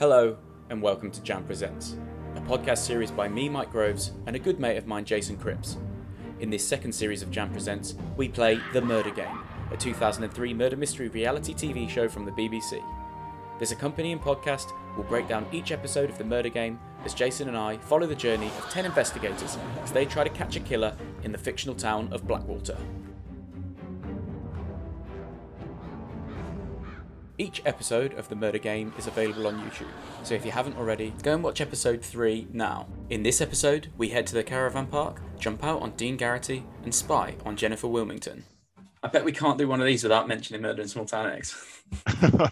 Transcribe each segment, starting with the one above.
Hello, and welcome to Jam Presents, a podcast series by me, Mike Groves, and a good mate of mine, Jason Cripps. In this second series of Jam Presents, we play The Murder Game, a 2003 murder mystery reality TV show from the BBC. This accompanying podcast will break down each episode of The Murder Game as Jason and I follow the journey of 10 investigators as they try to catch a killer in the fictional town of Blackwater. Each episode of The Murder Game is available on YouTube, so if you haven't already, go and watch episode 3 now. In this episode, we head to the caravan park, jump out on Dean Garrity, and spy on Jennifer Wilmington. I bet we can't do one of these without mentioning Murder in Small Town X. no,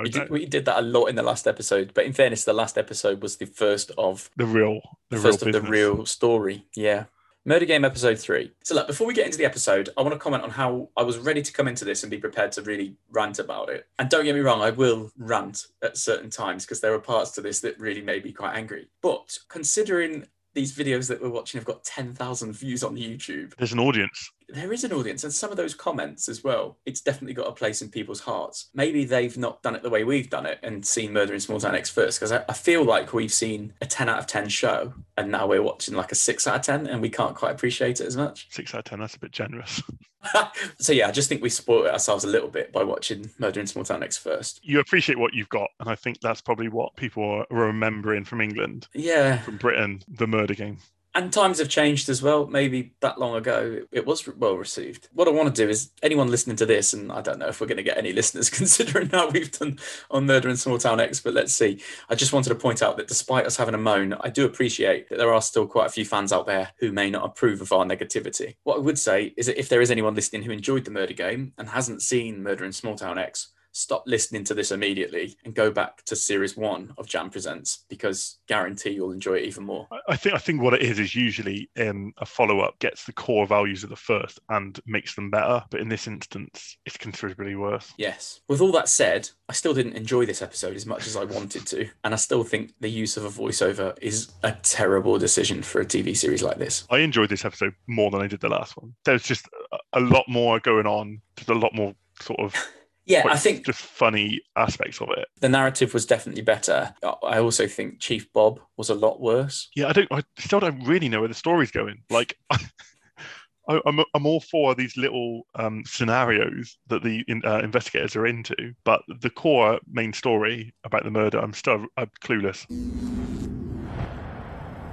We did, we did that a lot in the last episode, but in fairness, the last episode was the first of the real, the the real first of the real story. Yeah. Murder Game episode three. So, look, before we get into the episode, I want to comment on how I was ready to come into this and be prepared to really rant about it. And don't get me wrong, I will rant at certain times because there are parts to this that really made me quite angry. But considering these videos that we're watching have got 10,000 views on YouTube, There's an audience. There is an audience and some of those comments as well it's definitely got a place in people's hearts maybe they've not done it the way we've done it and seen murder in small town x first because I, I feel like we've seen a 10 out of 10 show and now we're watching like a 6 out of 10 and we can't quite appreciate it as much Six out of ten. That's a bit generous. so yeah i just think we spoiled it ourselves a little bit by watching murder in small town x first You appreciate what you've got, and I think that's probably what people are remembering from England, yeah from Britain, the murder game. And times have changed as well. Maybe that long ago, it was well received. What I want to do is anyone listening to this, and I don't know if we're going to get any listeners considering how we've done on Murder in Small Town X, but let's see. I just wanted to point out that despite us having a moan, I do appreciate that there are still quite a few fans out there who may not approve of our negativity. What I would say is that if there is anyone listening who enjoyed the Murder Game and hasn't seen Murder in Small Town X, stop listening to this immediately and go back to series one of Jam Presents because guarantee you'll enjoy it even more. I- think I think what it is is usually um, a follow up gets the core values of the first and makes them better. But in this instance, it's considerably worse. Yes. With all that said, I still didn't enjoy this episode as much as I wanted to, and I still think the use of a voiceover is a terrible decision for a TV series like this. I enjoyed this episode more than I did the last one. There's just a, a lot more going on. There's a lot more sort of Yeah, I think just funny aspects of it. the narrative was definitely better. I also think Chief Bob was a lot worse. Yeah, I don't. I still don't really know where the story's going. Like, I, I'm I'm all for these little um, scenarios that the in, uh, investigators are into, but the core main story about the murder, I'm still I'm clueless.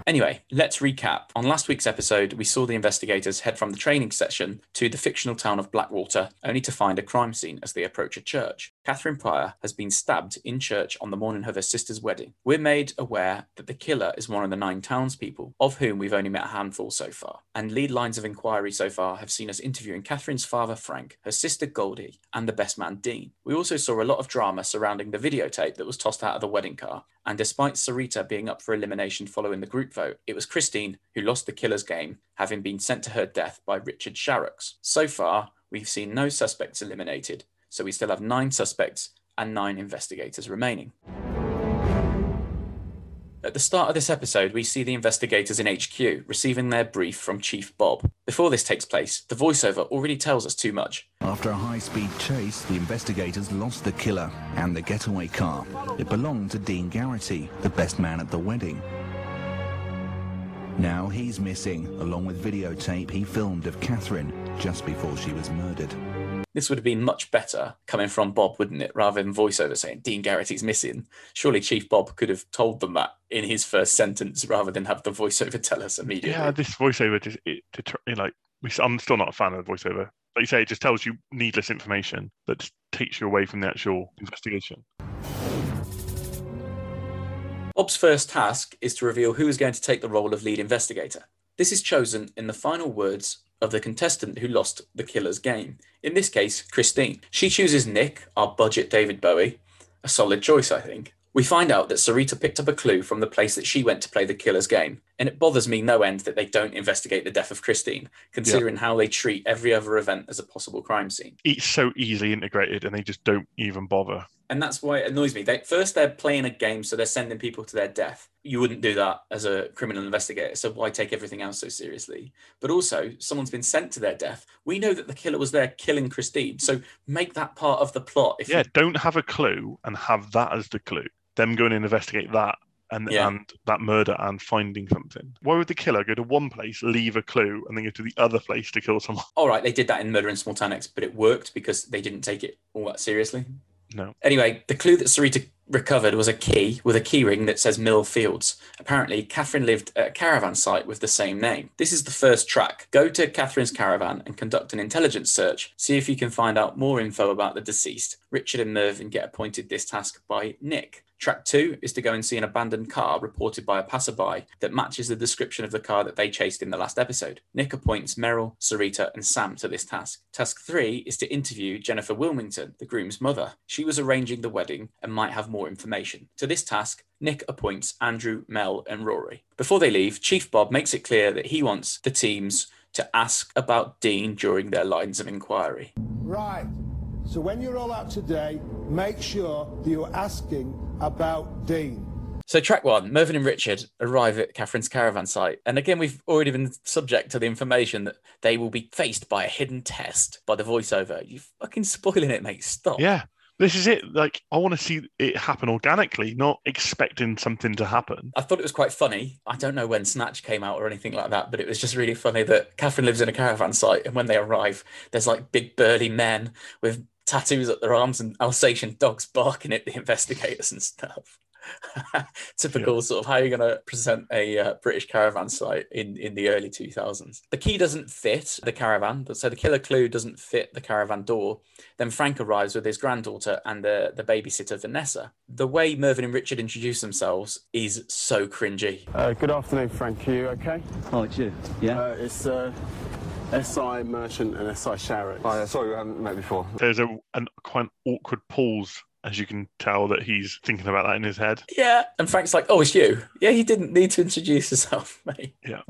Anyway, let's recap. On last week's episode, we saw the investigators head from the training session to the fictional town of Blackwater, only to find a crime scene as they approach a church. Catherine Pryor has been stabbed in church on the morning of her sister's wedding. We're made aware that the killer is one of the nine townspeople, of whom we've only met a handful so far. And lead lines of inquiry so far have seen us interviewing Catherine's father, Frank, her sister, Goldie, and the best man, Dean. We also saw a lot of drama surrounding the videotape that was tossed out of the wedding car. And despite Sarita being up for elimination following the group vote, it was Christine who lost the killer's game, having been sent to her death by Richard Sharrocks. So far, we've seen no suspects eliminated, so we still have nine suspects and nine investigators remaining. At the start of this episode, we see the investigators in HQ receiving their brief from Chief Bob. Before this takes place, the voiceover already tells us too much. After a high-speed chase, the investigators lost the killer and the getaway car. It belonged to Dean Garrity, the best man at the wedding. Now he's missing, along with videotape he filmed of Catherine just before she was murdered. This would have been much better coming from Bob, wouldn't it? Rather than voiceover saying Dean Garrity's missing. Surely Chief Bob could have told them that in his first sentence rather than have the voiceover tell us immediately. Yeah, this voiceover just it, to tr- you know, like I'm still not a fan of the voiceover. Like you say, it just tells you needless information that takes you away from the actual investigation. Bob's first task is to reveal who is going to take the role of lead investigator. This is chosen in the final words of the contestant who lost the killer's game. In this case, Christine. She chooses Nick, our budget David Bowie. A solid choice, I think. We find out that Sarita picked up a clue from the place that she went to play the killer's game, and it bothers me no end that they don't investigate the death of Christine, considering how they treat every other event as a possible crime scene. It's so easily integrated, and they just don't even bother. And that's why it annoys me. They, first, they're playing a game, so they're sending people to their death. You wouldn't do that as a criminal investigator, so why take everything else so seriously? But also, someone's been sent to their death. We know that the killer was there killing Christine, so make that part of the plot. If Yeah, you, don't have a clue and have that as the clue. Them going and investigate that and Yeah. and that murder and finding something. Why would the killer go to one place, leave a clue, and then go to the other place to kill someone? all right, they did that in Murder in Small Town X, but it worked because they didn't take it all that seriously. No. Anyway, the clue that Sarita recovered was a key with a keyring that says Mill Fields. Apparently, Catherine lived at a caravan site with the same name. This is the first track. Go to Catherine's caravan and conduct an intelligence search. See if you can find out more info about the deceased. Richard and Mervyn get appointed this task by Nick. Track two is to go and see an abandoned car reported by a passerby that matches the description of the car that they chased in the last episode. Nick appoints Merrill, Sarita, and Sam to this task. Task three is to interview Jennifer Wilmington, the groom's mother. She was arranging the wedding and might have more information. To this task, Nick appoints Andrew, Mel, and Rory. Before they leave, Chief Bob makes it clear that he wants the teams to ask about Dean during their lines of inquiry. Right. So when you roll out today, make sure that you're asking about Dean. So, track one Mervyn and Richard arrive at Catherine's caravan site. And again, we've already been subject to the information that they will be faced by a hidden test by the voiceover. You fucking spoiling it, mate. Stop. Yeah. This is it. Like, I want to see it happen organically, not expecting something to happen. I thought it was quite funny. I don't know when Snatch came out or anything like that, but it was just really funny that Catherine lives in a caravan site, and when they arrive, there's like big burly men with tattoos at their arms and Alsatian dogs barking at the investigators and stuff. Typical sort of how you're going to present a uh, British caravan site in, in the early 2000s. The key doesn't fit the caravan, so the killer clue doesn't fit the caravan door. Then Frank arrives with his granddaughter and the, the babysitter Vanessa. The way Mervyn and Richard introduce themselves is so cringy. Uh, good afternoon, Frank. Are you okay? Oh, it's you. Yeah. Uh, it's uh, SI Merchant and SI Sharrock. Oh, yeah, sorry, we haven't met before. There's a an quite awkward pause as you can tell that he's thinking about that in his head. Yeah. And Frank's like, oh, it's you. Yeah, he didn't need to introduce himself, mate. Yeah.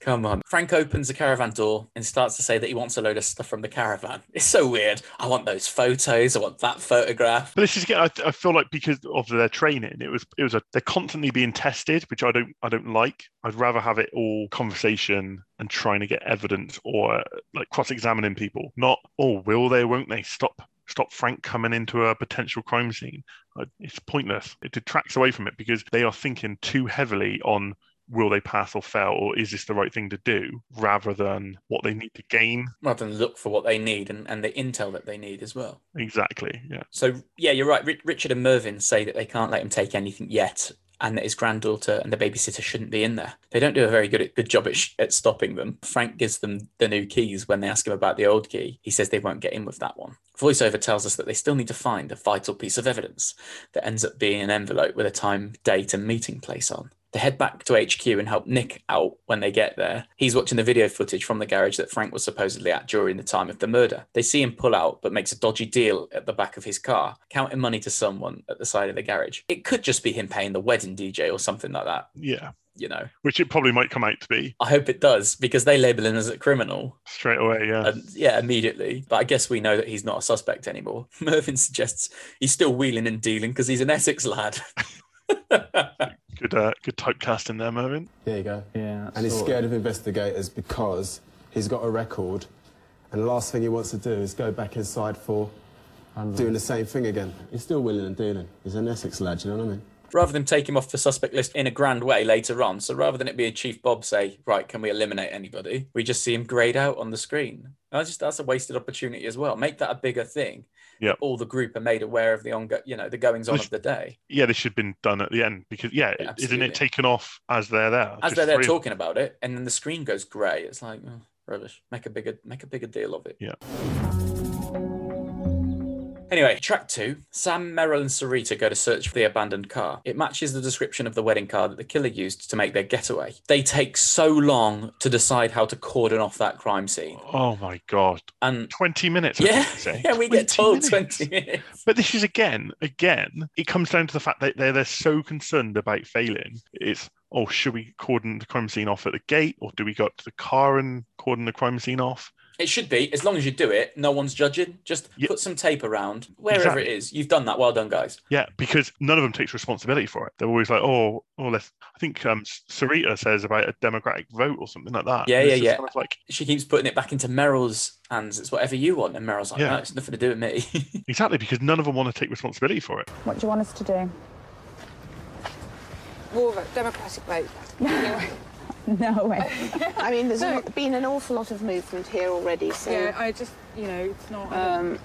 Come on. Frank opens the caravan door and starts to say that he wants a load of stuff from the caravan. It's so weird. I want those photos. I want that photograph. But this is I, I feel like because of their training, it was it was a they're constantly being tested, which I don't I don't like. I'd rather have it all conversation and trying to get evidence or like cross examining people, not oh will they won't they stop stop Frank coming into a potential crime scene. It's pointless. It detracts away from it because they are thinking too heavily on will they pass or fail or is this the right thing to do rather than what they need to gain. Rather than look for what they need and, and the intel that they need as well. Exactly. Yeah. So, yeah, you're right. Ri- Richard and Mervyn say that they can't let him take anything yet and that his granddaughter and the babysitter shouldn't be in there. They don't do a very good, good job at, sh- at stopping them. Frank gives them the new keys when they ask him about the old key. He says they won't get in with that one. Voiceover tells us that they still need to find a vital piece of evidence that ends up being an envelope with a time, date, and meeting place on. They head back to HQ and help Nick out when they get there. He's watching the video footage from the garage that Frank was supposedly at during the time of the murder. They see him pull out, but makes a dodgy deal at the back of his car, counting money to someone at the side of the garage. It could just be him paying the wedding DJ or something like that, Yeah. you know. Which it probably might come out to be I hope it does because they label him as a criminal. straight away. Yeah. And yeah, immediately. But I guess we know that he's not a suspect anymore. Mervyn suggests he's still wheeling and dealing because he's an Essex lad. Good, uh, good typecasting there, Mervyn. There you go. Yeah. And he's sort of. scared of investigators because he's got a record, and the last thing he wants to do is go back inside for doing the same thing again. He's still willing and dealing. He's an Essex lad, you know what I mean? rather than take him off the suspect list in a grand way later on. So rather than it being Chief Bob say, right, can we eliminate anybody? We just see him grayed out on the screen. That's just that's a wasted opportunity as well. Make that a bigger thing. Yep. All the group are made aware of the ongo, you know, the goings on Which- of the day. Yeah, this should have been done at the end because yeah, Yeah, isn't it taken off as they're there? As they're there three of them. talking about it, and then the screen goes grey. It's like oh, rubbish. Make a bigger make a bigger deal of it. Yeah. Anyway, track two. Sam, Merrill, and Sarita go to search for the abandoned car. It matches the description of the wedding car that the killer used to make their getaway. They take so long to decide how to cordon off that crime scene. Oh my god, And twenty minutes. Yeah, yeah, we get told minutes. 20 minutes. But this is again, again, it comes down to the fact that they're they're so concerned about failing. It's oh, should we cordon the crime scene off at the gate, or do we go up to the car and cordon the crime scene off? It should be as long as you do it, no one's judging. Just Yeah. put some tape around wherever Exactly. it is. You've done that. Well done, guys. Yeah, because none of them takes responsibility for it. They're always like, oh, oh, let's. I think um, Sarita says about a democratic vote or something like that. Yeah, yeah, yeah. Kind of like She keeps putting it back into Meryl's hands. It's whatever you want, and Meryl's like, Yeah. no, it's nothing to do with me. exactly because none of them want to take responsibility for it. What do you want us to do? War vote, democratic vote. Anyway. No way. I mean, there's No. been an awful lot of movement here already, so Yeah, I just, you know, it's not. Um,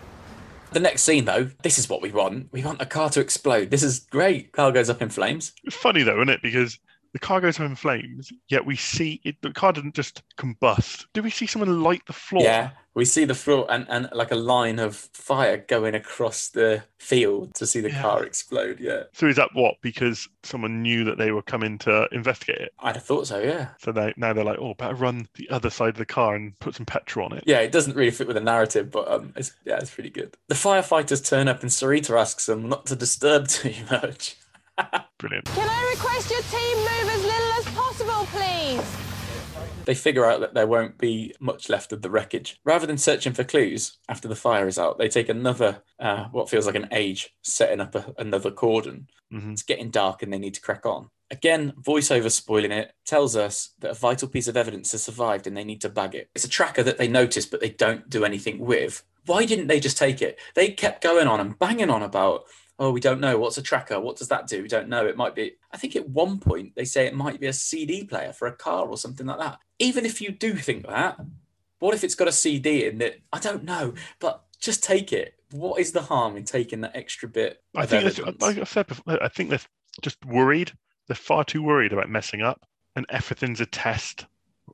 the next scene, though, this is what we want. We want a car to explode. This is great. Car goes up in flames. Funny though, isn't it? Because the car goes up in flames, yet we see it. The car doesn't just combust. Do we see someone light the floor? Yeah, we see the floor and, and like a line of fire going across the field to see the Yeah. car explode. Yeah, So is that what? Because someone knew that they were coming to investigate it. I'd have thought so. Yeah. So they, now they're like, oh, better run the other side of the car and put some petrol on it. Yeah, it doesn't really fit with the narrative, but um, it's yeah, it's pretty good. The firefighters turn up, and Sarita asks them not to disturb too much. Brilliant. Can I request your team move as little as possible, please? They figure out that there won't be much left of the wreckage. Rather than searching for clues after the fire is out, they take another, uh, what feels like an age, setting up a, another cordon. Mhm. It's getting dark and they need to crack on. Again, voiceover spoiling it tells us that a vital piece of evidence has survived and they need to bag it. It's a tracker that they notice but they don't do anything with. Why didn't they just take it? They kept going on and banging on about, oh, we don't know. What's a tracker? What does that do? We don't know. It might be, I think at one point they say it might be a CD player for a car or something like that. Even if you do think that, what if it's got a CD in it? I don't know, but just take it. What is the harm in taking that extra bit? I think, like I said before, I think they're just worried. They're far too worried about messing up, and everything's a test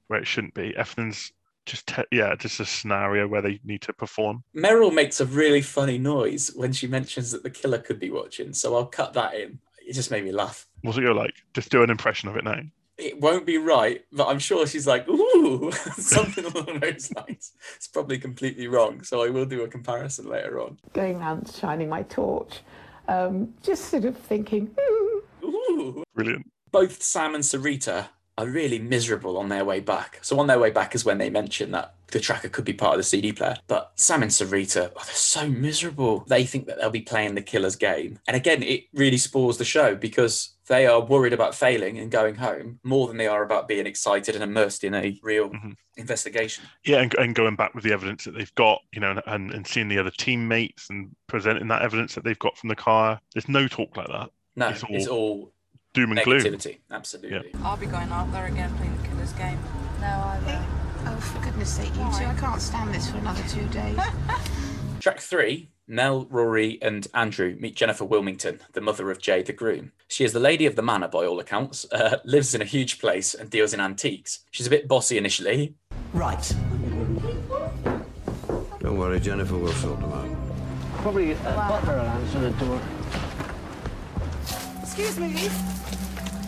where it shouldn't be. Everything's just te- yeah, just a scenario where they need to perform. Meryl makes a really funny noise when she mentions that the killer could be watching, so I'll cut that in. It just made me laugh. What's it go like? Just do an impression of it now. It won't be right, but I'm sure she's like, ooh, something along those lines. It's probably completely wrong, so I will do a comparison later on. going round shining my torch, um, just sort of thinking, ooh. Ooh. Brilliant. Both Sam and Sarita are really miserable on their way back. So on their way back is when they mention that the tracker could be part of the CD player. But Sam and Sarita, oh, they're so miserable. They think that they'll be playing the killer's game. And again, it really spoils the show because they are worried about failing and going home more than they are about being excited and immersed in a real Mhm. investigation. Yeah, and, and going back with the evidence that they've got, you know, and, and seeing the other teammates and presenting that evidence that they've got from the car. There's no talk like that. No, It's it's all all, Doom and gloom. negativity. Absolutely. I'll be going out there again playing the killer's game. No, I won't. oh, for goodness sake, you two, I can't stand this for another two days. Track three, Mel, Rory, and Andrew meet Jennifer Wilmington, the mother of Jay the groom. She is the lady of the manor by all accounts, uh, lives in a huge place, and deals in antiques. She's a bit bossy initially. Right. Don't worry, Jennifer will sort them out. Probably a butler will answer the door. Excuse me.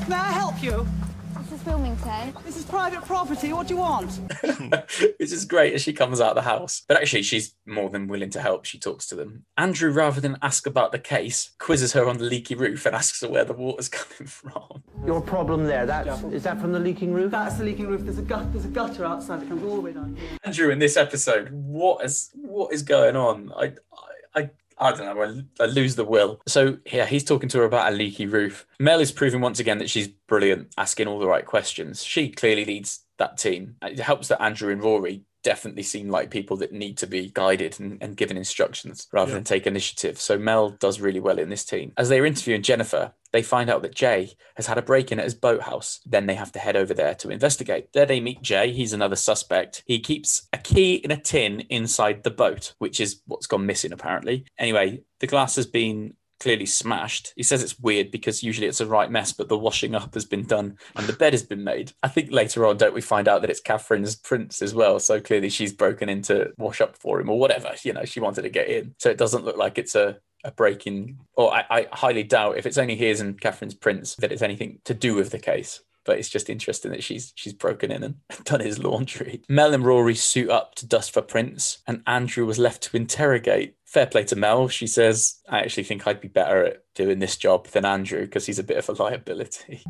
May I help you? Mrs. Wilmington. This is private property. What do you want? Which is great as she comes out of the house. But actually, she's more than willing to help. She talks to them. Andrew, rather than ask about the case, quizzes her on the leaky roof and asks her where the water's coming from. Your problem there, that's, is that from the leaking roof? That's the leaking roof. There's a gut. There's a gutter outside that comes all the way down here. Andrew, in this episode, what is what is going on? I I I, I don't know. I, I lose the will. So yeah, he's talking to her about a leaky roof. Mel is proving once again that she's brilliant, asking all the right questions. She clearly leads that team. It helps that Andrew and Rory definitely seem like people that need to be guided and, and given instructions rather Yeah. than take initiative. So Mel does really well in this team. As they're interviewing Jennifer, they find out that Jay has had a break in at his boathouse. Then they have to head over there to investigate. There they meet Jay. He's another suspect. He keeps a key in a tin inside the boat, which is what's gone missing apparently. Anyway, the glass has been clearly smashed. He says it's weird because usually it's a right mess, but the washing up has been done and the bed has been made. I think later on, don't we find out that it's Catherine's prints as well? So clearly she's broken in to wash up for him or whatever. You know, she wanted to get in. So it doesn't look like it's a a break in, or I, I highly doubt if it's only his and Catherine's prints that it's anything to do with the case. But it's just interesting that she's she's broken in and done his laundry. Mel and Rory suit up to dust for prints, and Andrew was left to interrogate. Fair play to Mel. She says, "I actually think I'd be better at doing this job than Andrew because he's a bit of a liability."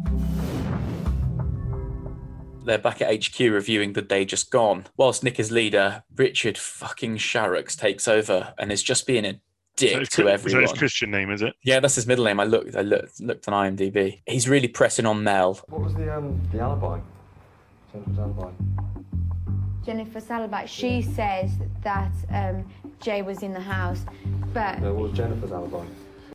they're back at HQ reviewing the day just gone. Whilst Nick is leader, Richard fucking Sharrocks takes over and is just being a dick Is to that everyone. his Christian name, is it? Yeah, that's his middle name. I looked. I looked, looked on IMDb. He's really pressing on Mel. What was the um the alibi? Jennifer's alibi. Jennifer Salabite, she says that um, Jay was in the house, but No, what was Jennifer's alibi?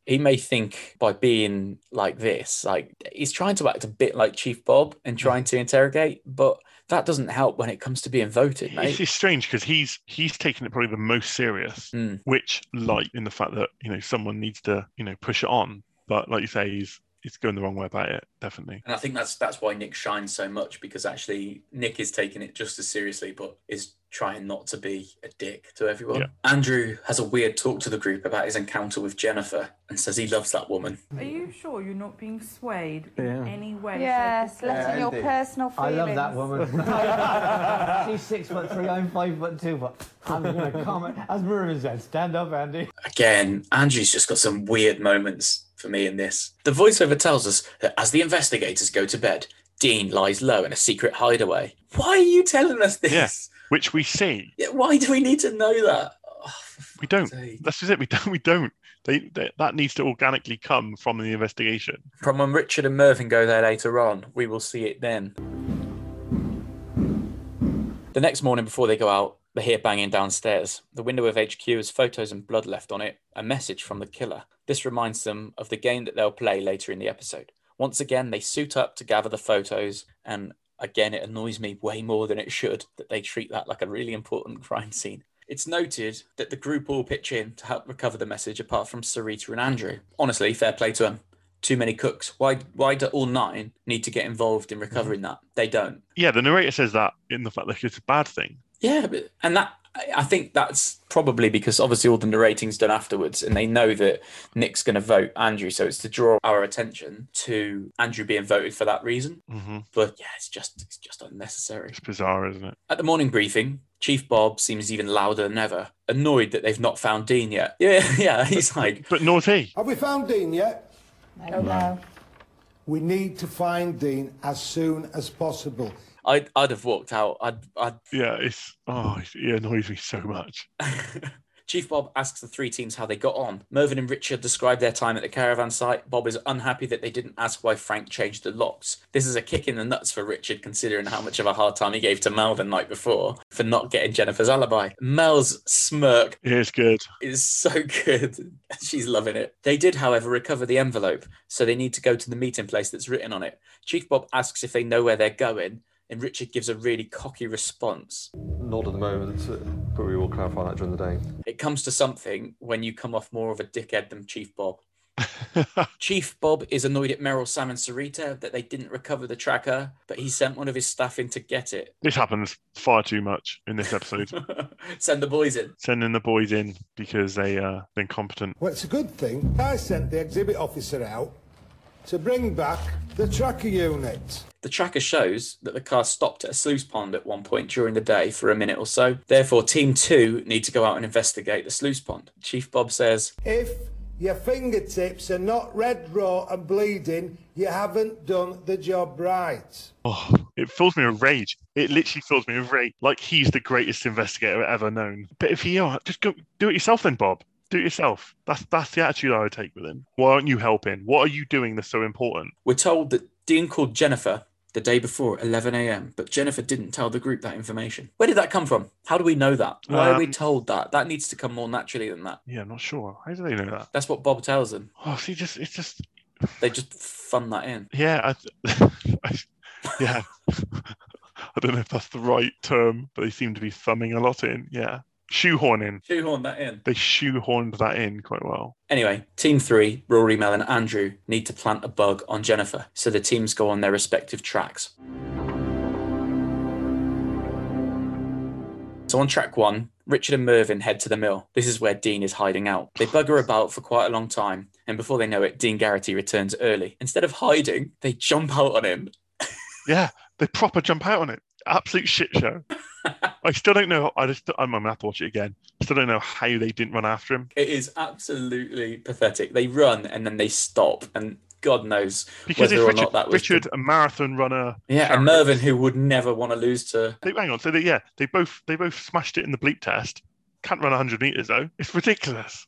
He may think by being like this, like he's trying to act a bit like Chief Bob and trying to interrogate, but that doesn't help when it comes to being voted, mate. it's strange because he's he's taking it probably the most serious, Mm. which light in the fact that you know someone needs to you know push it on, but like you say, he's he's going the wrong way about it, definitely. And I think that's that's why Nick shines so much because actually Nick is taking it just as seriously, but is trying not to be a dick to everyone. Yeah. Andrew has a weird talk to the group about his encounter with Jennifer and says he loves that woman. Are you sure you're not being swayed Yeah. in any way? yes, shape, or letting your form? personal I feelings. love that woman. She's six foot three, I'm five foot two, but I'm going to comment. As Mervyn said, stand up, Andy. Again, Andrew's just got some weird moments for me in this. The voiceover tells us that as the investigators go to bed, Dean lies low in a secret hideaway. Why are you telling us this? Yeah, which we see. Yeah, Why do we need to know that? Oh, we don't. This is it. We don't. We don't. They, they, that needs to organically come from the investigation. From when Richard and Mervyn go there later on, we will see it then. The next morning before they go out, they hear banging downstairs. The window of HQ has photos and blood left on it, a message from the killer. This reminds them of the game that they'll play later in the episode. Once again, they suit up to gather the photos, and again, it annoys me way more than it should that they treat that like a really important crime scene. It's noted that the group all pitch in to help recover the message apart from Sarita and Andrew. Honestly, fair play to them. Too many cooks. Why why do all nine need to get involved in recovering that? They don't. Yeah, the narrator says that in the fact that it's a bad thing. Yeah, but, and that I- I think that's probably because obviously all the narrating's done afterwards, and they know that Nick's going to vote Andrew, so it's to draw our attention to Andrew being voted for that reason. hmm But yeah, it's just it's just unnecessary. It's bizarre, isn't it? At the morning briefing, Chief Bob seems even louder than ever, annoyed that they've not found Dean yet. Yeah, yeah, he's like, But nor is he. Have we found Dean yet? I don't no. We need to find Dean as soon as possible. I'd I'd have walked out. I'd I'd Yeah, it's oh, it annoys me so much. Chief Bob asks the three teams how they got on. Mervyn and Richard describe their time at the caravan site. Bob is unhappy that they didn't ask why Frank changed the locks. This is a kick in the nuts for Richard, considering how much of a hard time he gave to Mel the night before for not getting Jennifer's alibi. Mel's smirk is good. is so good. She's loving it. They did, however, recover the envelope, so they need to go to the meeting place that's written on it. Chief Bob asks if they know where they're going, and Richard gives a really cocky response. Not at the moment, but we will clarify that during the day. It comes to something when you come off more of a dickhead than Chief Bob. Chief Bob is annoyed at Meryl, Sam, and Sarita that they didn't recover the tracker, but he sent one of his staff in to get it. This happens far too much in this episode. Send the boys in. Sending the boys in because they uh, are incompetent. Well, it's a good thing. I sent the exhibit officer out to bring back the tracker unit. The tracker shows that the car stopped at a sluice pond at one point during the day for a minute or so. Therefore, Team 2 need to go out and investigate the sluice pond. Chief Bob says, If your fingertips are not red, raw, and bleeding, you haven't done the job right. Oh, it fills me with rage. It literally fills me with rage. Like he's the greatest investigator ever known. But if you are, just go do it yourself then, Bob. Do it yourself. That's that's the attitude I would take with him. Why aren't you helping? What are you doing that's so important? We're told that Dean called Jennifer the day before at 11 a.m., but Jennifer didn't tell the group that information. Where did that come from? How do we know that? Why are we Um, told that? That needs to come more naturally than that. Yeah, I'm not sure. How do they know that? That's what Bob tells them. Oh, see, just it's just They just fund that in. yeah, I, I- yeah. I don't know if that's the right term, but they seem to be thumbing a lot in. Yeah, shoehorning. Shoehorn that in. They shoehorned that in quite well. Anyway, Team 3, Rory, Mel, and Andrew need to plant a bug on Jennifer, so the teams go on their respective tracks. So on track one, Richard and Mervyn head to the mill. This is where Dean is hiding out. They bugger about for quite a long time, and before they know it, Dean Garrity returns early. Instead of hiding, they jump out on him. Yeah, they proper jump out on it. Absolute shit show. I still don't know. I just I'm gonna have to watch it again. I Still don't know how they didn't run after him. It is absolutely pathetic. They run and then they stop, and God knows Because whether it's or Richard, not that was Richard, the- a marathon runner. yeah, and Mervyn, who would never want to lose to. They, hang on, so they, yeah, they both they both smashed it in the bleep test. Can't run 100 meters though. It's ridiculous.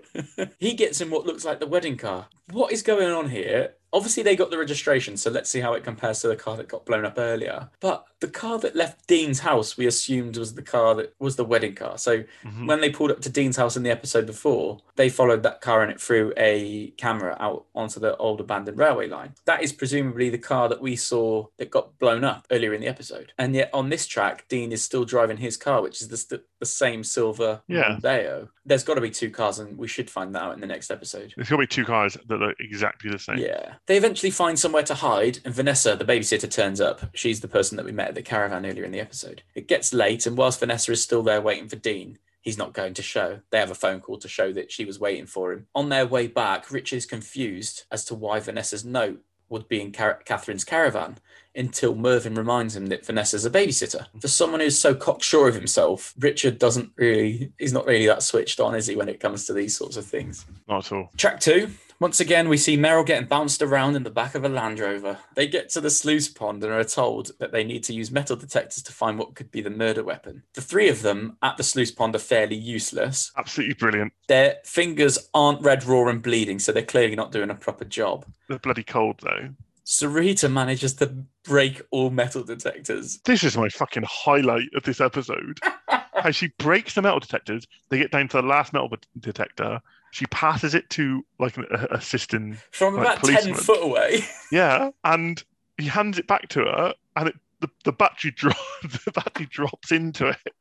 he gets in what looks like the wedding car. What is going on here? Obviously, they got the registration, so let's see how it compares to the car that got blown up earlier. But the car that left Dean's house, we assumed was the car that was the wedding car. So Mhm. when they pulled up to Dean's house in the episode before, they followed that car and it threw a camera out onto the old abandoned railway line. That is presumably the car that we saw that got blown up earlier in the episode. And yet on this track, Dean is still driving his car, which is the, st- the same silver Yeah. Mondeo. There's got to be two cars, and we should find that out in the next episode. There's got to be two cars that look exactly the same. Yeah. They eventually find somewhere to hide, and Vanessa, the babysitter, turns up. She's the person that we met at the caravan earlier in the episode. It gets late, and whilst Vanessa is still there waiting for Dean, he's not going to show. They have a phone call to show that she was waiting for him. On their way back, Rich is confused as to why Vanessa's note would be in Car- Catherine's caravan until Mervyn reminds him that Vanessa's a babysitter. For someone who's so cocksure of himself, Richard doesn't really, he's not really that switched on, is he, when it comes to these sorts of things? Not at all. Track two. Once again, we see Meryl getting bounced around in the back of a Land Rover. They get to the sluice pond and are told that they need to use metal detectors to find what could be the murder weapon. The three of them at the sluice pond are fairly useless. Absolutely brilliant. Their fingers aren't red, raw, and bleeding, so they're clearly not doing a proper job. They're bloody cold though. Sarita manages to break all metal detectors. This is my fucking highlight of this episode. How she breaks the metal detectors. They get down to the last metal detector. She passes it to like an a, assistant From like, about policeman. 10 foot away. Yeah, and he hands it back to her, and it, the the battery the battery drops into it,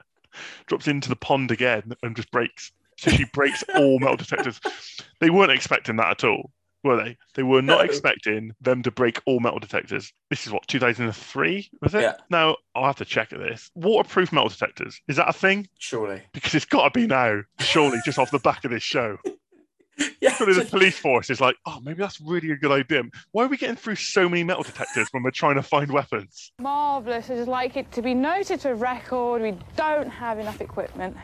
drops into the pond again, and just breaks. So she breaks all metal detectors. They weren't expecting that at all, were they? They were not expecting them to break all metal detectors. This is what 2003 was it? Yeah. Now I'll have to check at this. Waterproof metal detectors is that a thing? Surely. Because it's got to be now, surely, just off the back of this show. Yeah. Surely the police force is like, oh, maybe that's really a good idea. Why are we getting through so many metal detectors when we're trying to find weapons? Marvellous. I just like it to be noted for record. We don't have enough equipment.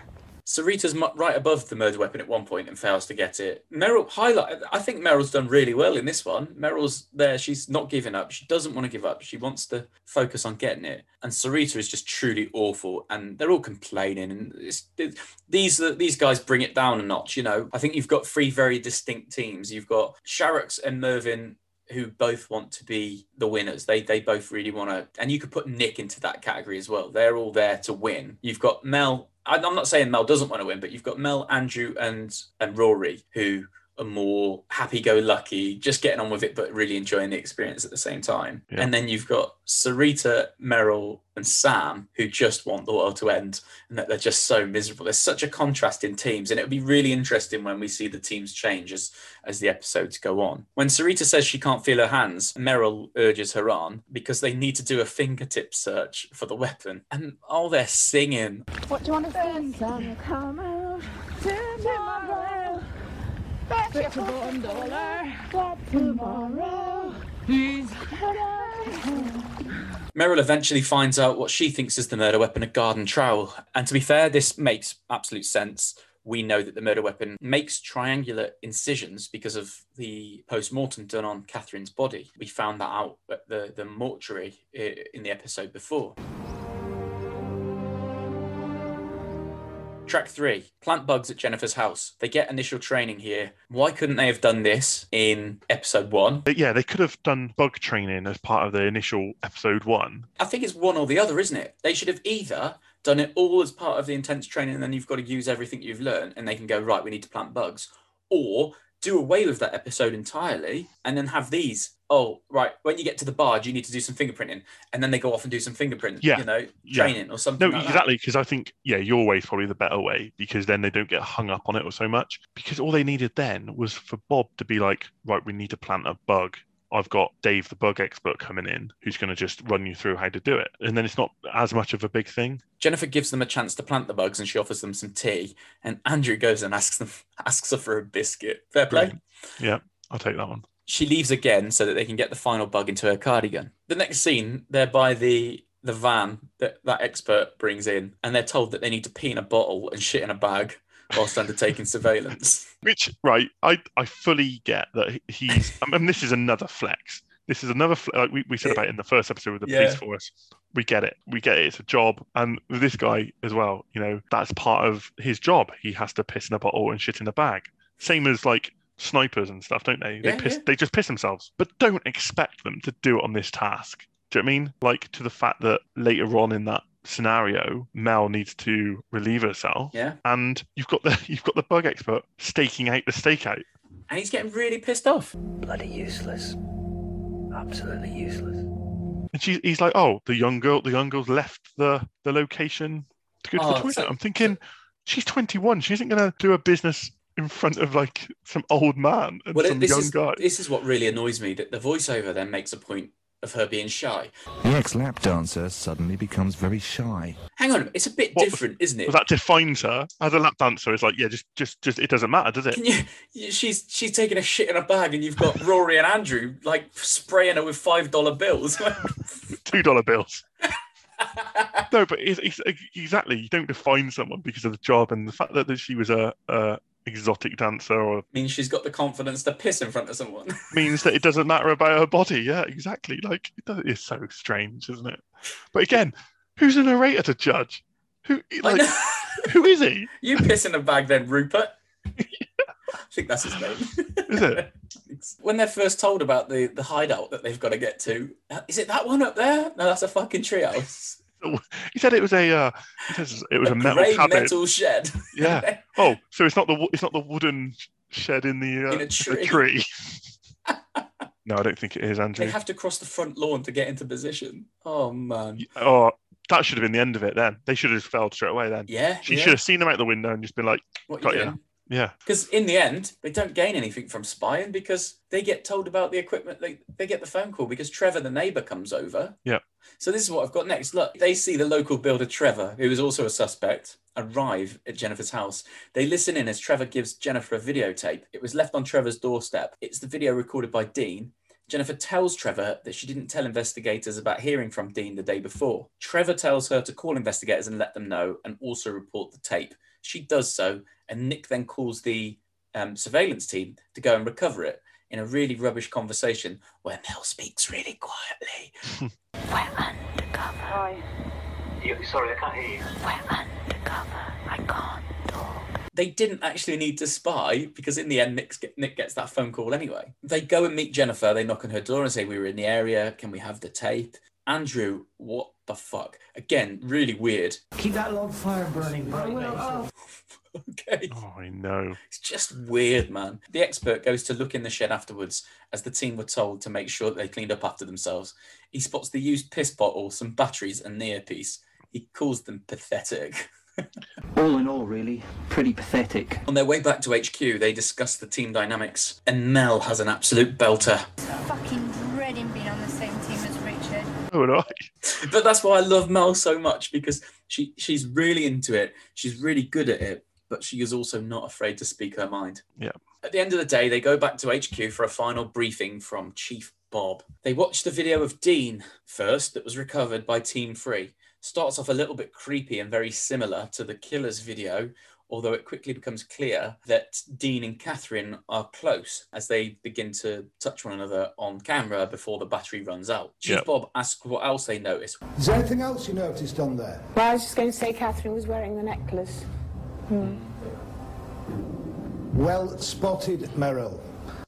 Sarita's right above the murder weapon at one point and fails to get it. Meryl highlight. I think Meryl's done really well in this one. Meryl's there. She's not giving up. She doesn't want to give up. She wants to focus on getting it. And Sarita is just truly awful. And they're all complaining. And it's, it, these these guys bring it down a notch. You know, I think you've got three very distinct teams. You've got Sharrocks and Mervyn who both want to be the winners. They they both really want to, and you could put Nick into that category as well. They're all there to win. You've got Mel. I'm not saying Mel doesn't want to win, but you've got Mel, Andrew, and and Rory who are more happy-go-lucky, just getting on with it, but really enjoying the experience at the same time. Yeah. And then you've got Sarita, Meryl, and Sam who just want the world to end, and that they're just so miserable. There's such a contrast in teams, and it'll be really interesting when we see the teams change as as the episodes go on. When Sarita says she can't feel her hands, Meryl urges her on because they need to do a fingertip search for the weapon. And oh, they're singing. What do you want to sing? Come out tomorrow. You one dollar. But tomorrow. Meryl eventually finds out what she thinks is the murder weapon, a garden trowel. And to be fair, this makes absolute sense. We know that the murder weapon makes triangular incisions because of the post mortem done on Catherine's body. We found that out at the, the mortuary eh, in the episode before. Track three plant bugs at Jennifer's house. They get initial training here. Why couldn't they have done this in episode one? But yeah, they could have done bug training as part of the initial episode one. I think it's one or the other, isn't it? They should have either done it all as part of the intense training and then you've got to use everything you've learned and they can go, right, we need to plant bugs. Or do away with that episode entirely and then have these. Oh, right, when you get to the barge, you need to do some fingerprinting. And then they go off and do some fingerprint, Yeah, you know, yeah. training or something. No, like exactly, because I think yeah, your way is probably the better way because then they don't get hung up on it or so much. Because all they needed then was for Bob to be like, right, we need to plant a bug. I've got Dave, the bug expert, coming in, who's going to just run you through how to do it, and then it's not as much of a big thing. Jennifer gives them a chance to plant the bugs and she offers them some tea. And Andrew goes and asks them asks her for a biscuit. Fair play. Brilliant. Yeah, I'll take that one. she leaves again so that they can get the final bug into her cardigan. The next scene, they're by the the van that that expert brings in, and they're told that they need to pee in a bottle and shit in a bag. Whilst undertaking surveillance. Which, right, I, I fully get that he's. I mean, this is another flex. This is another, fle- like we, we said about in the first episode with the Yeah. police force. We get it. We get it. It's a job. And this guy as well, you know, that's part of his job. He has to piss in a bottle and shit in a bag. Same as like snipers and stuff, don't they? They Yeah, piss. yeah. They just piss themselves. But don't expect them to do it on this task. Do you know what I mean? Like to the fact that later on in that scenario, Mel needs to relieve herself. Yeah. And you've got the you've got the bug expert staking out the stakeout. And he's getting really pissed off. Bloody useless. Absolutely useless. And she, he's like, "Oh, the young girl, the young girl's left the the location to go to Oh, the toilet." so- I'm thinking, she's 21. She isn't going to do a business in front of like some old man and Well, some this young is, guy. this is what really annoys me that the voiceover then makes a point of her being shy. The ex lap dancer suddenly becomes very shy. Hang on, it's a bit What- different, isn't it? Well, that defines her as a lap dancer. It's like, yeah, just, just, just, it doesn't matter, does it? You, you- she's she's taking a shit in a bag, and you've got Rory and Andrew like spraying her with five dollar bills. Two dollar bills. no, but it's, it's exactly. You don't define someone because of the job and the fact that, that she was a, a exotic dancer or means she's got the confidence to piss in front of someone. means that it doesn't matter about her body. Yeah, exactly. Like it's so strange, isn't it? But again, who's the narrator to judge? Who like who is he? You piss in a bag, then Rupert. I think that's his name. Is it? when they're first told about the the hideout that they've got to get to, uh, is it that one up there? No, that's a fucking treehouse. He said it was a uh, he says it was a, metal cabin. metal shed. Yeah. Oh, so it's not the it's not the wooden shed in the uh, In a tree. tree. no, I don't think it is, Andrew. They have to cross the front lawn to get into position. Oh man. Oh, that should have been the end of it. Then they should have failed straight away. Then Yeah, she yeah. should have seen them out the window and just been like, What you "Got ya." doing? Yeah, Because in the end, they don't gain anything from spying because they get told about the equipment. They, they get the phone call because Trevor, the neighbor, comes over. yeah. So this is what I've got next. Look, they see the local builder Trevor, who is also a suspect, arrive at Jennifer's house. They listen in as Trevor gives Jennifer a videotape. It was left on Trevor's doorstep. It's the video recorded by Dean. Jennifer tells Trevor that she didn't tell investigators about hearing from Dean the day before. Trevor tells her to call investigators and let them know and also report the tape. She does so, and Nick then calls the um, surveillance team to go and recover it in a really rubbish conversation where Mel speaks really quietly. We're undercover. Hi. sorry, I can't hear you. We're undercover. I can't talk. They didn't actually need to spy because in the end, Nick's get, Nick gets that phone call anyway. They go and meet Jennifer. They knock on her door and say, "We were in the area. Can we have the tape?" Andrew, what the fuck? Again, really weird. Keep that log fire burning bright, oh. mate. Okay. Oh, I know. It's just weird, man. The expert goes to look in the shed afterwards, as the team were told to make sure that they cleaned up after themselves. He spots the used piss bottle, some batteries, and an earpiece. He calls them pathetic. All in all, really, pretty pathetic. On their way back to HQ, they discuss the team dynamics, and Mel has an absolute belter. Fucking dreading being on the same team as Richard. Oh, and I. But that's why I love Mel so much because she she's really into it. She's really good at it, but she is also not afraid to speak her mind. Yeah. At the end of the day, they go back to HQ for a final briefing from Chief Bob. They watch the video of Dean first that was recovered by Team Free. Starts off a little bit creepy and very similar to the killer's video, although it quickly becomes clear that Dean and Catherine are close as they begin to touch one another on camera before the battery runs out. Chief Yep. Bob asks what else they noticed. Is there anything else you noticed on there? Well, I was just going to say Catherine was wearing the necklace. Hmm. Well spotted, Merrill.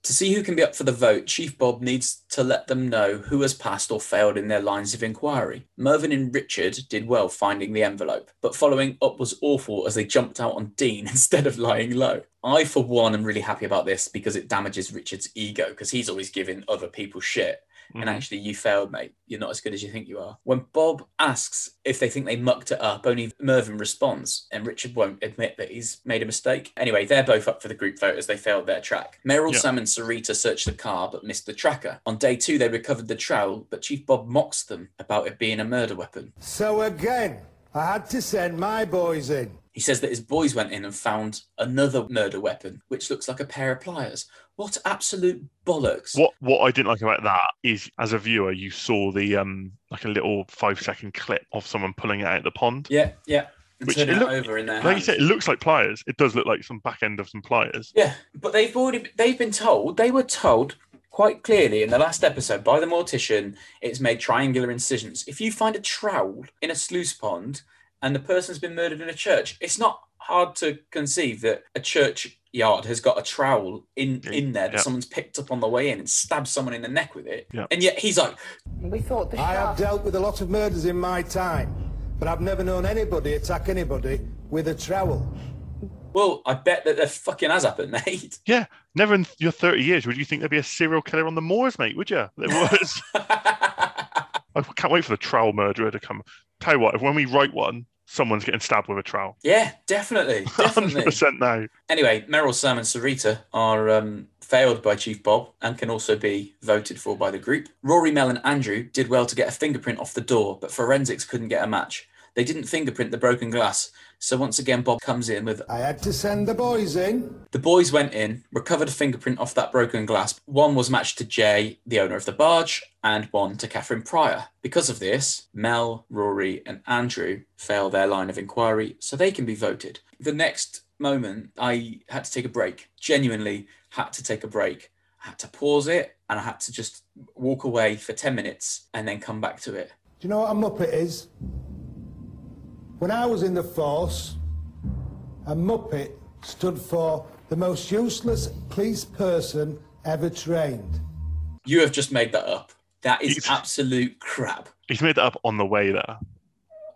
To see who can be up for the vote, Chief Bob needs to let them know who has passed or failed in their lines of inquiry. Mervyn and Richard did well finding the envelope, but following up was awful as they jumped out on Dean instead of lying low. I, for one, am really happy about this because it damages Richard's ego because he's always giving other people shit. And Mhm. actually, you failed, mate. You're not as good as you think you are. When Bob asks if they think they mucked it up, only Mervyn responds, and Richard won't admit that he's made a mistake. Anyway, they're both up for the group vote as they failed their track. Meryl, Yeah. Sam, and Sarita searched the car but missed the tracker. On day two, they recovered the trowel, but Chief Bob mocks them about it being a murder weapon. So again, I had to send my boys in. He says that his boys went in and found another murder weapon, which looks like a pair of pliers. What absolute bollocks! What what I didn't like about that is, as a viewer, you saw the um like a little five second clip of someone pulling it out of the pond. Yeah, yeah. and Which it it look- over in their Like you said, it looks like pliers. It does look like some back end of some pliers. Yeah, but they've already they've been told they were told quite clearly in the last episode by the mortician it's made triangular incisions. If you find a trowel in a sluice pond and the person's been murdered in a church, it's not hard to conceive that a church yard has got a trowel in in there that Yeah. someone's picked up on the way in and stabbed someone in the neck with it. Yeah. And yet he's like, We thought the I have dealt with a lot of murders in my time, but I've never known anybody attack anybody with a trowel. well, I bet that that fucking has happened, mate. Yeah, never in your 30 years would you think there'd be a serial killer on the moors, mate, would you? There was. I can't wait for the trowel murderer to come. Tell you what, if when we write one, someone's getting stabbed with a trowel. Yeah, definitely. Definitely. 100% now. Anyway, Meryl, Sam, and Sarita are um, failed by Chief Bob and can also be voted for by the group. Rory, Mel, and Andrew did well to get a fingerprint off the door, but forensics couldn't get a match. They didn't fingerprint the broken glass, so once again, Bob comes in with. I had to send the boys in. The boys went in, recovered a fingerprint off that broken glass. One was matched to Jay, the owner of the barge, and one to Catherine Pryor. Because of this, Mel, Rory, and Andrew fail their line of inquiry, so they can be voted. The next moment, I had to take a break. Genuinely had to take a break. I had to pause it, and I had to just walk away for 10 minutes and then come back to it. Do you know what a Muppet is? When I was in the force, a Muppet stood for the most useless police person ever trained. You have just made that up. That is absolute crap. He's made that up on the way there,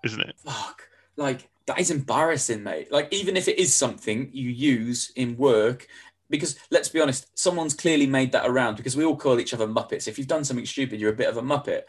isn't it? Fuck. Like, that is embarrassing, mate. Like, even if it is something you use in work, because let's be honest, someone's clearly made that around because we all call each other Muppets. If you've done something stupid, you're a bit of a Muppet.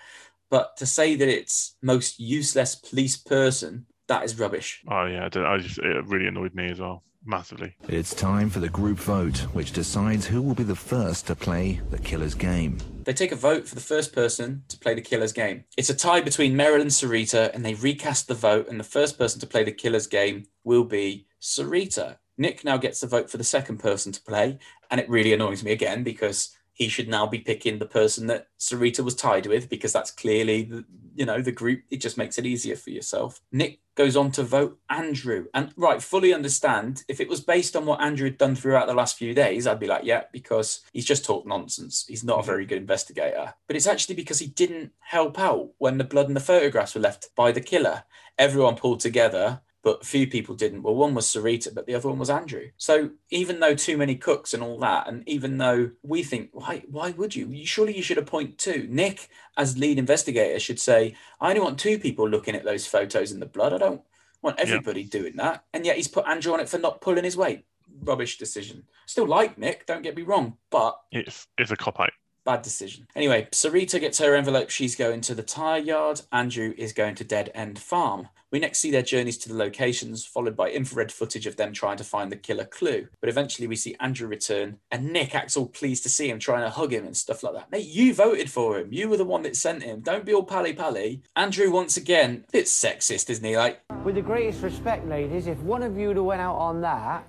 But to say that it's most useless police person, that is rubbish. Oh, yeah. I, I just, it really annoyed me as well, massively. It's time for the group vote, which decides who will be the first to play the killer's game. They take a vote for the first person to play the killer's game. It's a tie between Meryl and Sarita, and they recast the vote, and the first person to play the killer's game will be Sarita. Nick now gets the vote for the second person to play, and it really annoys me again because he should now be picking the person that Sarita was tied with because that's clearly the you know the group. It just makes it easier for yourself. Nick goes on to vote Andrew, and right, fully understand if it was based on what Andrew had done throughout the last few days, I'd be like, yeah, because he's just talked nonsense. He's not a very good investigator. But it's actually because he didn't help out when the blood and the photographs were left by the killer. Everyone pulled together but a few people didn't. Well, one was Sarita, but the other one was Andrew. So even though too many cooks and all that, and even though we think, why, why would you? you? Surely you should appoint two. Nick, as lead investigator, should say, I only want two people looking at those photos in the blood. I don't want everybody doing that. And yet he's put Andrew on it for not pulling his weight. Rubbish decision. Still like Nick, don't get me wrong, but It's, it's a cop out. Bad decision. Anyway, Sarita gets her envelope. She's going to the tyre yard. Andrew is going to Dead End Farm. We next see their journeys to the locations, followed by infrared footage of them trying to find the killer clue. But eventually we see Andrew return, and Nick acts all pleased to see him, trying to hug him and stuff like that. Mate, you voted for him. You were the one that sent him. Don't be all pally pally. Andrew, once again, a bit sexist, isn't he? Like, With the greatest respect, ladies, if one of you'd have went out on that,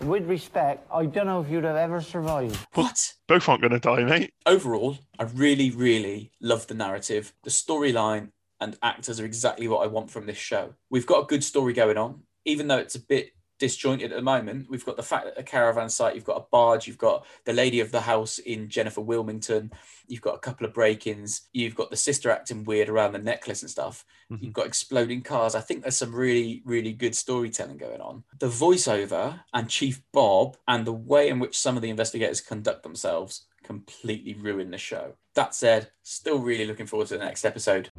with respect, I don't know if you'd have ever survived. What? Both aren't going to die, mate. overall, I really, really love the narrative. The storyline and actors are exactly what I want from this show. We've got a good story going on, even though it's a bit disjointed at the moment. We've got the fact that a caravan site, you've got a barge, you've got the lady of the house in Jennifer Wilmington, you've got a couple of break-ins, you've got the sister acting weird around the necklace and stuff. Mm-hmm. You've got exploding cars. I think there's some really, really good storytelling going on. The voiceover and Chief Bob and the way in which some of the investigators conduct themselves completely ruin the show. That said, still really looking forward to the next episode.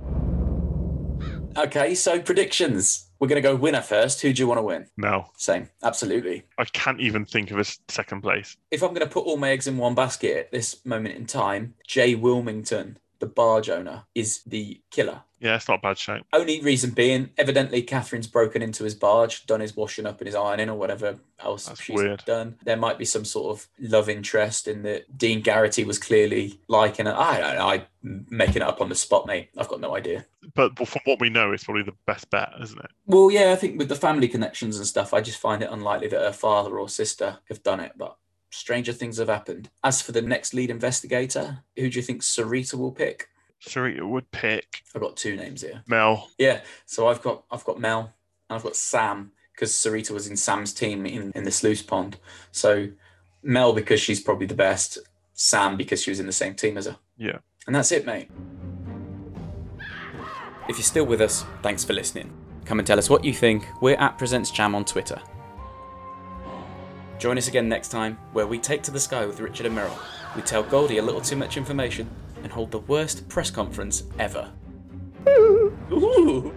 Okay, so predictions. We're going to go winner first. Who do you want to win? No. Same. Absolutely. I can't even think of a second place. If I'm going to put all my eggs in one basket at this moment in time, Jay Wilmington, the barge owner, is the killer. Yeah, it's not a bad shout. Only reason being, evidently, Catherine's broken into his barge, done his washing up and his ironing or whatever else That's she's weird. done. There might be some sort of love interest in that Dean Garrity was clearly liking it. I don't know. I'm making it up on the spot, mate. I've got no idea. But from what we know, it's probably the best bet, isn't it? Well, yeah, I think with the family connections and stuff, I just find it unlikely that her father or sister have done it, but stranger things have happened. As for the next lead investigator, who do you think Sarita will pick? Sarita would pick I've got two names here. Mel. Yeah, so I've got I've got Mel. and I've got Sam because Sarita was in Sam's team in, in the sluice pond. So Mel because she's probably the best, Sam because she was in the same team as her. Yeah. And that's it, mate. If you're still with us, thanks for listening. Come and tell us what you think. We're at Presents Jam on Twitter. Join us again next time, where we take to the sky with Richard and Merrill. We tell Goldie a little too much information and hold the worst press conference ever. Ooh.